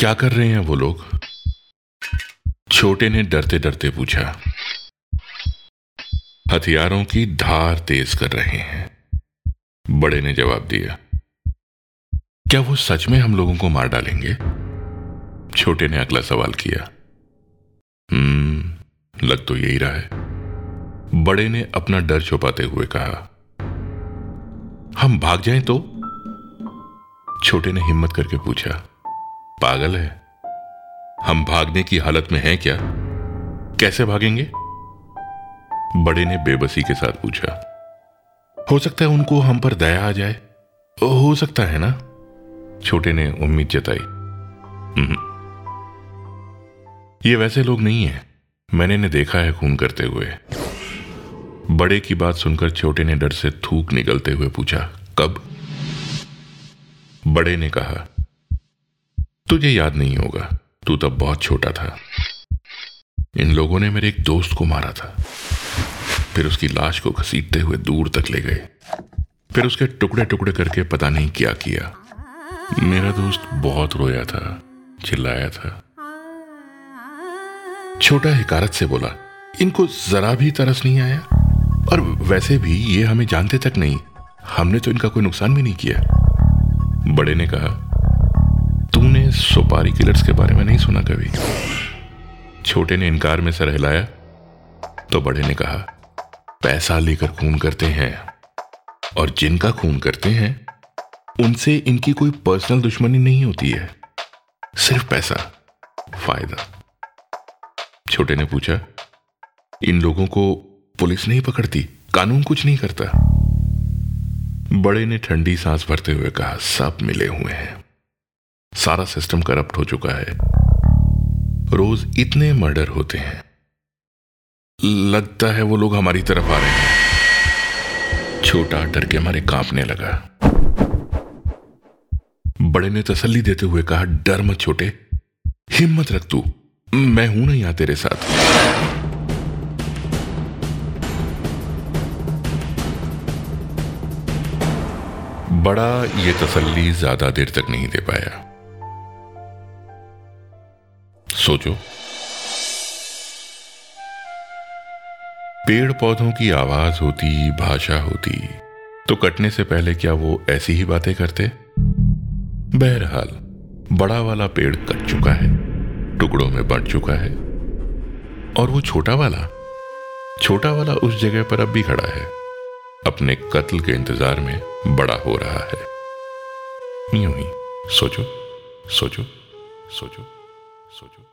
क्या कर रहे हैं वो लोग? छोटे ने डरते डरते पूछा। हथियारों की धार तेज कर रहे हैं। बड़े ने जवाब दिया। क्या वो सच में हम लोगों को मार डालेंगे? छोटे ने अगला सवाल किया। हम्म लग तो यही रहा है। बड़े ने अपना डर छुपाते हुए कहा। हम भाग जाएँ तो? छोटे ने हिम्मत करके पूछा। पागल है। हम भागने की हालत में हैं क्या? कैसे भागेंगे? बड़े ने बेबसी के साथ पूछा। हो सकता है उनको हम पर दया आ जाए। हो सकता है ना? छोटे ने उम्मीद जताई। हम्म। ये वैसे लोग नहीं है। मैंने इन्हें देखा है खून करते हुए। बड़े की बात सुनकर छोटे ने डर से थूक निकलते हुए पूछा, कब? बड़े ने कहा तुझे याद नहीं होगा। तू तब बहुत छोटा था। इन लोगों ने मेरे एक दोस्त को मारा था। फिर उसकी लाश को घसीटते हुए दूर तक ले गए। फिर उसके टुकड़े टुकड़े करके पता नहीं क्या किया। मेरा दोस्त बहुत रोया था, चिल्लाया था। छोटा हिकारत से बोला, इनको जरा भी तरस नहीं आया? और वैसे भी ये हमें जानते तक नहीं। हमने तो इनका कोई नुकसान भी नहीं किया। बड़े ने कहा तूने सुपारी किलर्स के बारे में नहीं सुना कभी? छोटे ने इनकार में सर हिलाया तो बड़े ने कहा, पैसा लेकर खून करते हैं और जिनका खून करते हैं, उनसे इनकी कोई पर्सनल दुश्मनी नहीं होती है। सिर्फ़ पैसा, फ़ायदा। छोटे ने पूछा, इन लोगों को पुलिस नहीं पकड़ती? कानून कुछ नहीं करता? बड़े ने ठंडी सांस भरते हुए कहा, सब मिले हुए हैं। सारा सिस्टम करप्ट हो चुका है। रोज इतने मर्डर होते हैं। लगता है वो लोग हमारी तरफ़ आ रहे हैं। छोटा डर के हमारे कांपने लगा। बड़े ने तसल्ली देते हुए कहा, डर मत छोटे, हिम्मत रख तू। मैं हूँ ना यहाँ तेरे साथ। बड़ा ये तसल्ली ज़्यादा देर तक नहीं दे पाया। सोचो। पेड़ पौधों की आवाज़ होती, भाषा होती तो कटने से पहले क्या वो ऐसी ही बातें करते? बहरहाल, बड़ा वाला पेड़ कट चुका है, टुकड़ों में बंट चुका है, और वो छोटा वाला छोटा वाला उस जगह पर अब भी खड़ा है, अपने कत्ल के इंतज़ार में बड़ा हो रहा है। यूँ ही, सोचो सोचो सोचो सोचो।